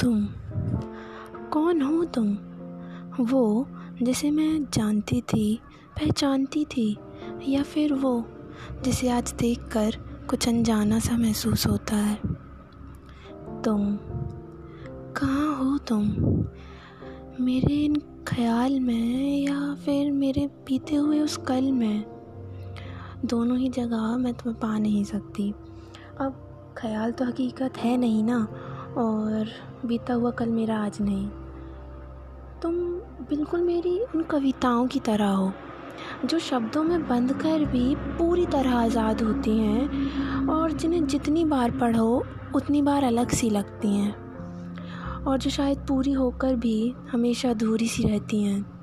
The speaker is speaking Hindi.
तुम? कौन हो तुम? वो, जिसे मैं जानती थी, पहचानती थी, या फिर वो, जिसे आज देख कर कुछ अनजाना सा महसूस होता है। तुम, कहाँ हो तुम? मेरे इन ख्याल में या फिर मेरे बीते हुए उस कल में? दोनों ही जगह मैं तुम्हें पा नहीं सकती। अब ख्याल तो हकीकत है नहीं ना? और बीता हुआ कल मेरा आज नहीं। तुम बिल्कुल मेरी उन कविताओं की तरह हो, जो शब्दों में बंद कर भी पूरी तरह आज़ाद होती हैं और जिन्हें जितनी बार पढ़ो, उतनी बार अलग सी लगती हैं और जो शायद पूरी होकर भी हमेशा अधूरी सी रहती हैं।